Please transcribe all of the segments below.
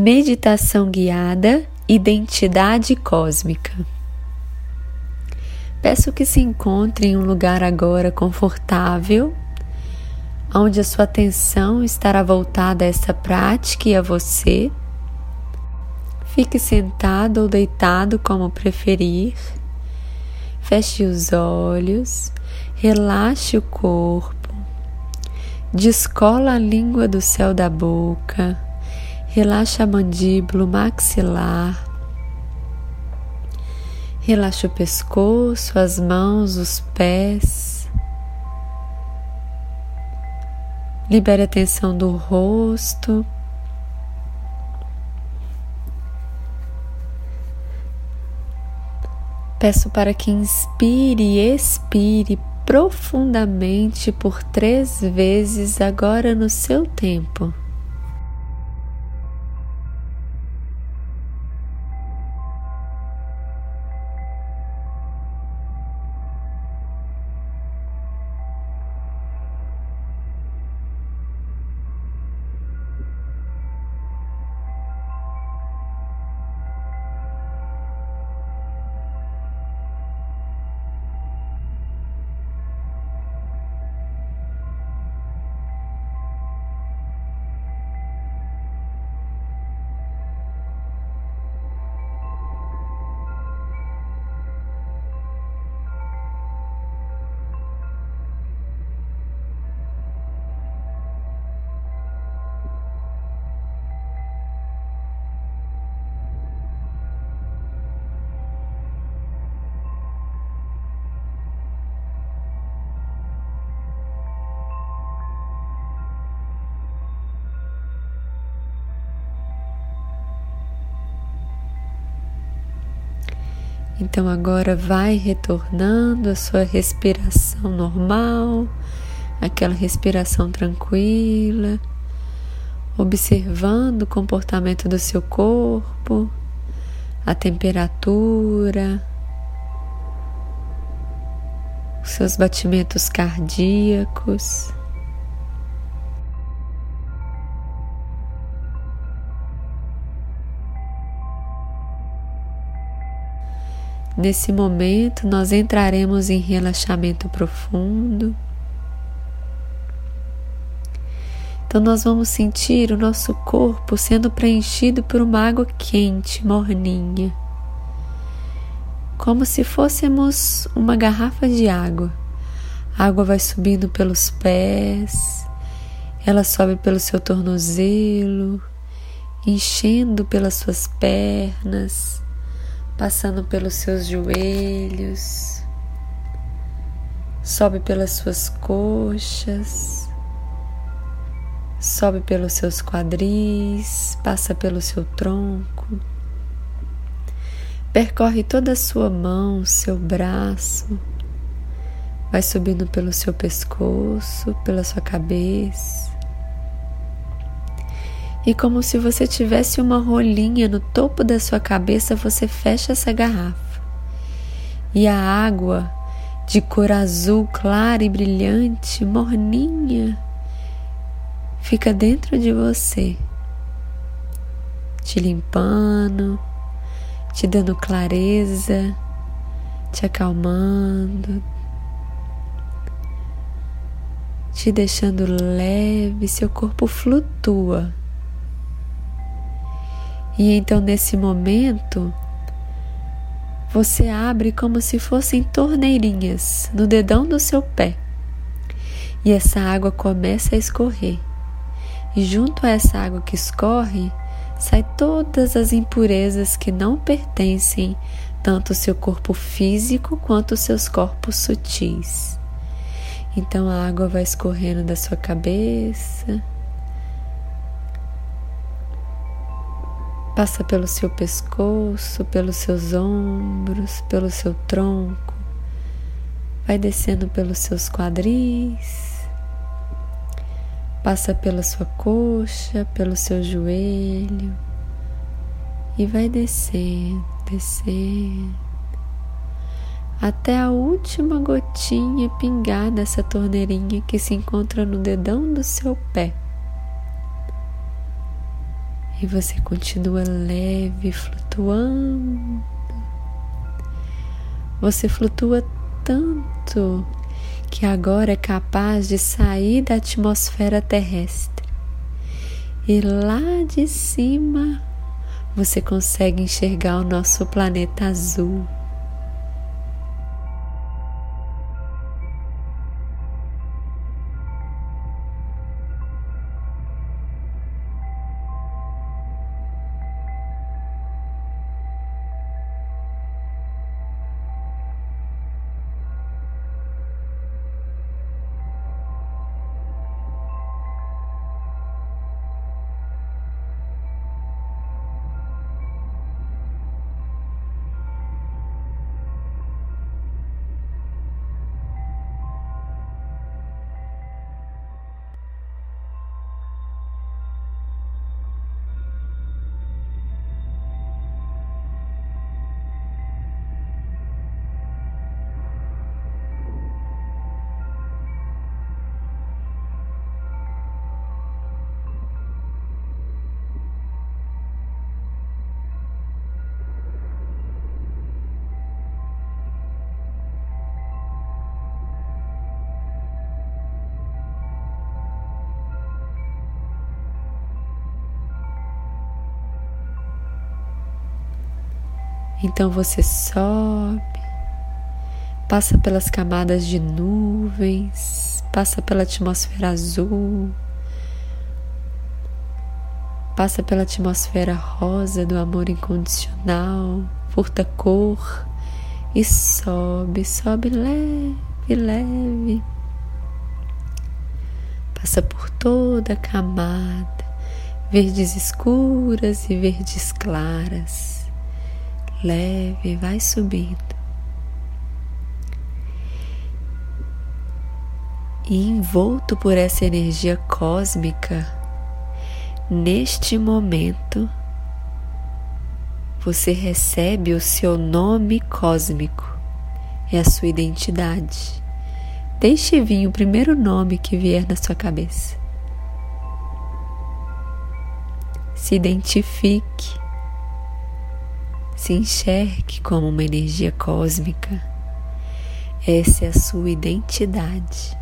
Meditação guiada Identidade cósmica. Peço que se encontre em um lugar agora confortável, onde a sua atenção estará voltada a essa prática e a você. Fique sentado ou deitado, como preferir. Feche os olhos, relaxe o corpo, descola a língua do céu da boca Relaxa a mandíbula, o maxilar. Relaxa o pescoço, as mãos, os pés. Libere a tensão do rosto. Peço para que inspire e expire profundamente por três vezes agora no seu tempo. Então agora vai retornando a sua respiração normal, aquela respiração tranquila, observando o comportamento do seu corpo, a temperatura, os seus batimentos cardíacos. Nesse momento, nós entraremos em relaxamento profundo. Então, nós vamos sentir o nosso corpo sendo preenchido por uma água quente, morninha, como se fôssemos uma garrafa de água. A água vai subindo pelos pés, ela sobe pelo seu tornozelo, enchendo pelas suas pernas passando pelos seus joelhos, sobe pelas suas coxas, sobe pelos seus quadris, passa pelo seu tronco, percorre toda a sua mão, seu braço, vai subindo pelo seu pescoço, pela sua cabeça e como se você tivesse uma rolinha no topo da sua cabeça, você fecha essa garrafa. E a água de cor azul clara e brilhante, morninha, fica dentro de você, te limpando, te dando clareza, te acalmando, te deixando leve, seu corpo flutua e então, nesse momento, você abre como se fossem torneirinhas no dedão do seu pé. E essa água começa a escorrer. E junto a essa água que escorre, sai todas as impurezas que não pertencem tanto ao seu corpo físico quanto aos seus corpos sutis. Então a água vai escorrendo da sua cabeça, Passa pelo seu pescoço, pelos seus ombros, pelo seu tronco, vai descendo pelos seus quadris, passa pela sua coxa, pelo seu joelho e vai descendo, descendo, até a última gotinha pingar nessa torneirinha que se encontra no dedão do seu pé. E você continua leve, flutuando. Você flutua tanto que agora é capaz de sair da atmosfera terrestre. E lá de cima você consegue enxergar o nosso planeta azul. Então você sobe, passa pelas camadas de nuvens, passa pela atmosfera azul, passa pela atmosfera rosa do amor incondicional, furta cor e sobe, sobe leve, leve. Passa por toda a camada, verdes escuras e verdes claras leve, vai subindo. E envolto por essa energia cósmica, neste momento, você recebe o seu nome cósmico, é a sua identidade. Deixe vir o primeiro nome que vier na sua cabeça. Se identifique se enxergue como uma energia cósmica. Essa é a sua identidade.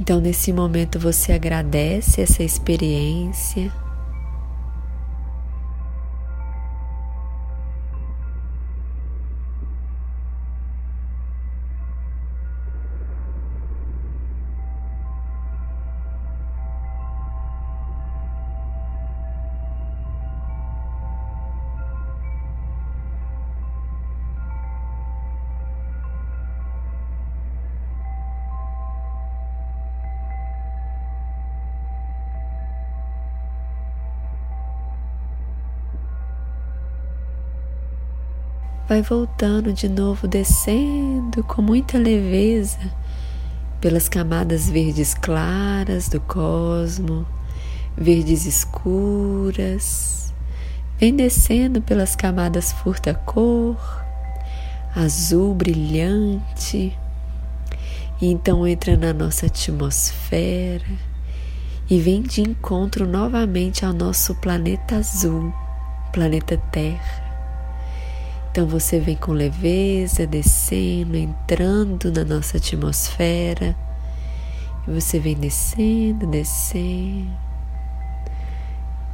Então, nesse momento, você agradece essa experiência. Vai voltando de novo, descendo com muita leveza pelas camadas verdes claras do cosmo, verdes escuras, vem descendo pelas camadas furta-cor, azul brilhante, E então entra na nossa atmosfera e vem de encontro novamente ao nosso planeta azul, planeta Terra. Então você vem com leveza, descendo, entrando na nossa atmosfera. E você vem descendo, descendo.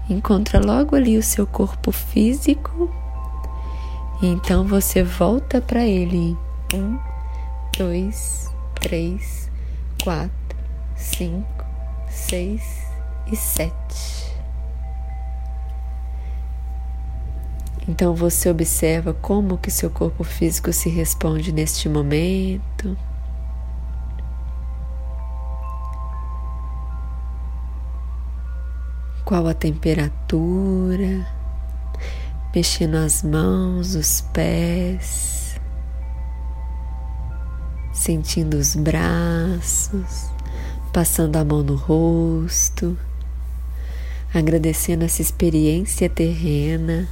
Encontra logo ali o seu corpo físico. E então você volta para ele. Um, dois, três, quatro, cinco, seis e sete. Então você observa como que seu corpo físico se responde neste momento. Qual a temperatura? Mexendo as mãos, os pés, sentindo os braços, passando a mão no rosto, agradecendo essa experiência terrena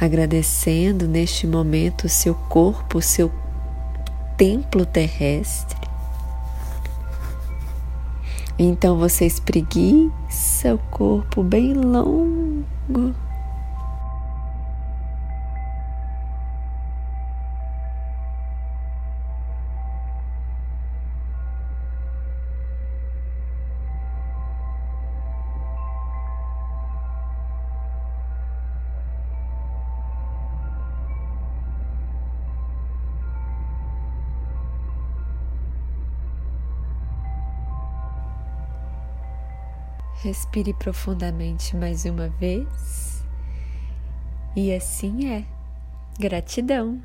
agradecendo neste momento o seu corpo, o seu templo terrestre. Então você espreguiça o corpo bem longo Respire profundamente mais uma vez. E assim é. Gratidão.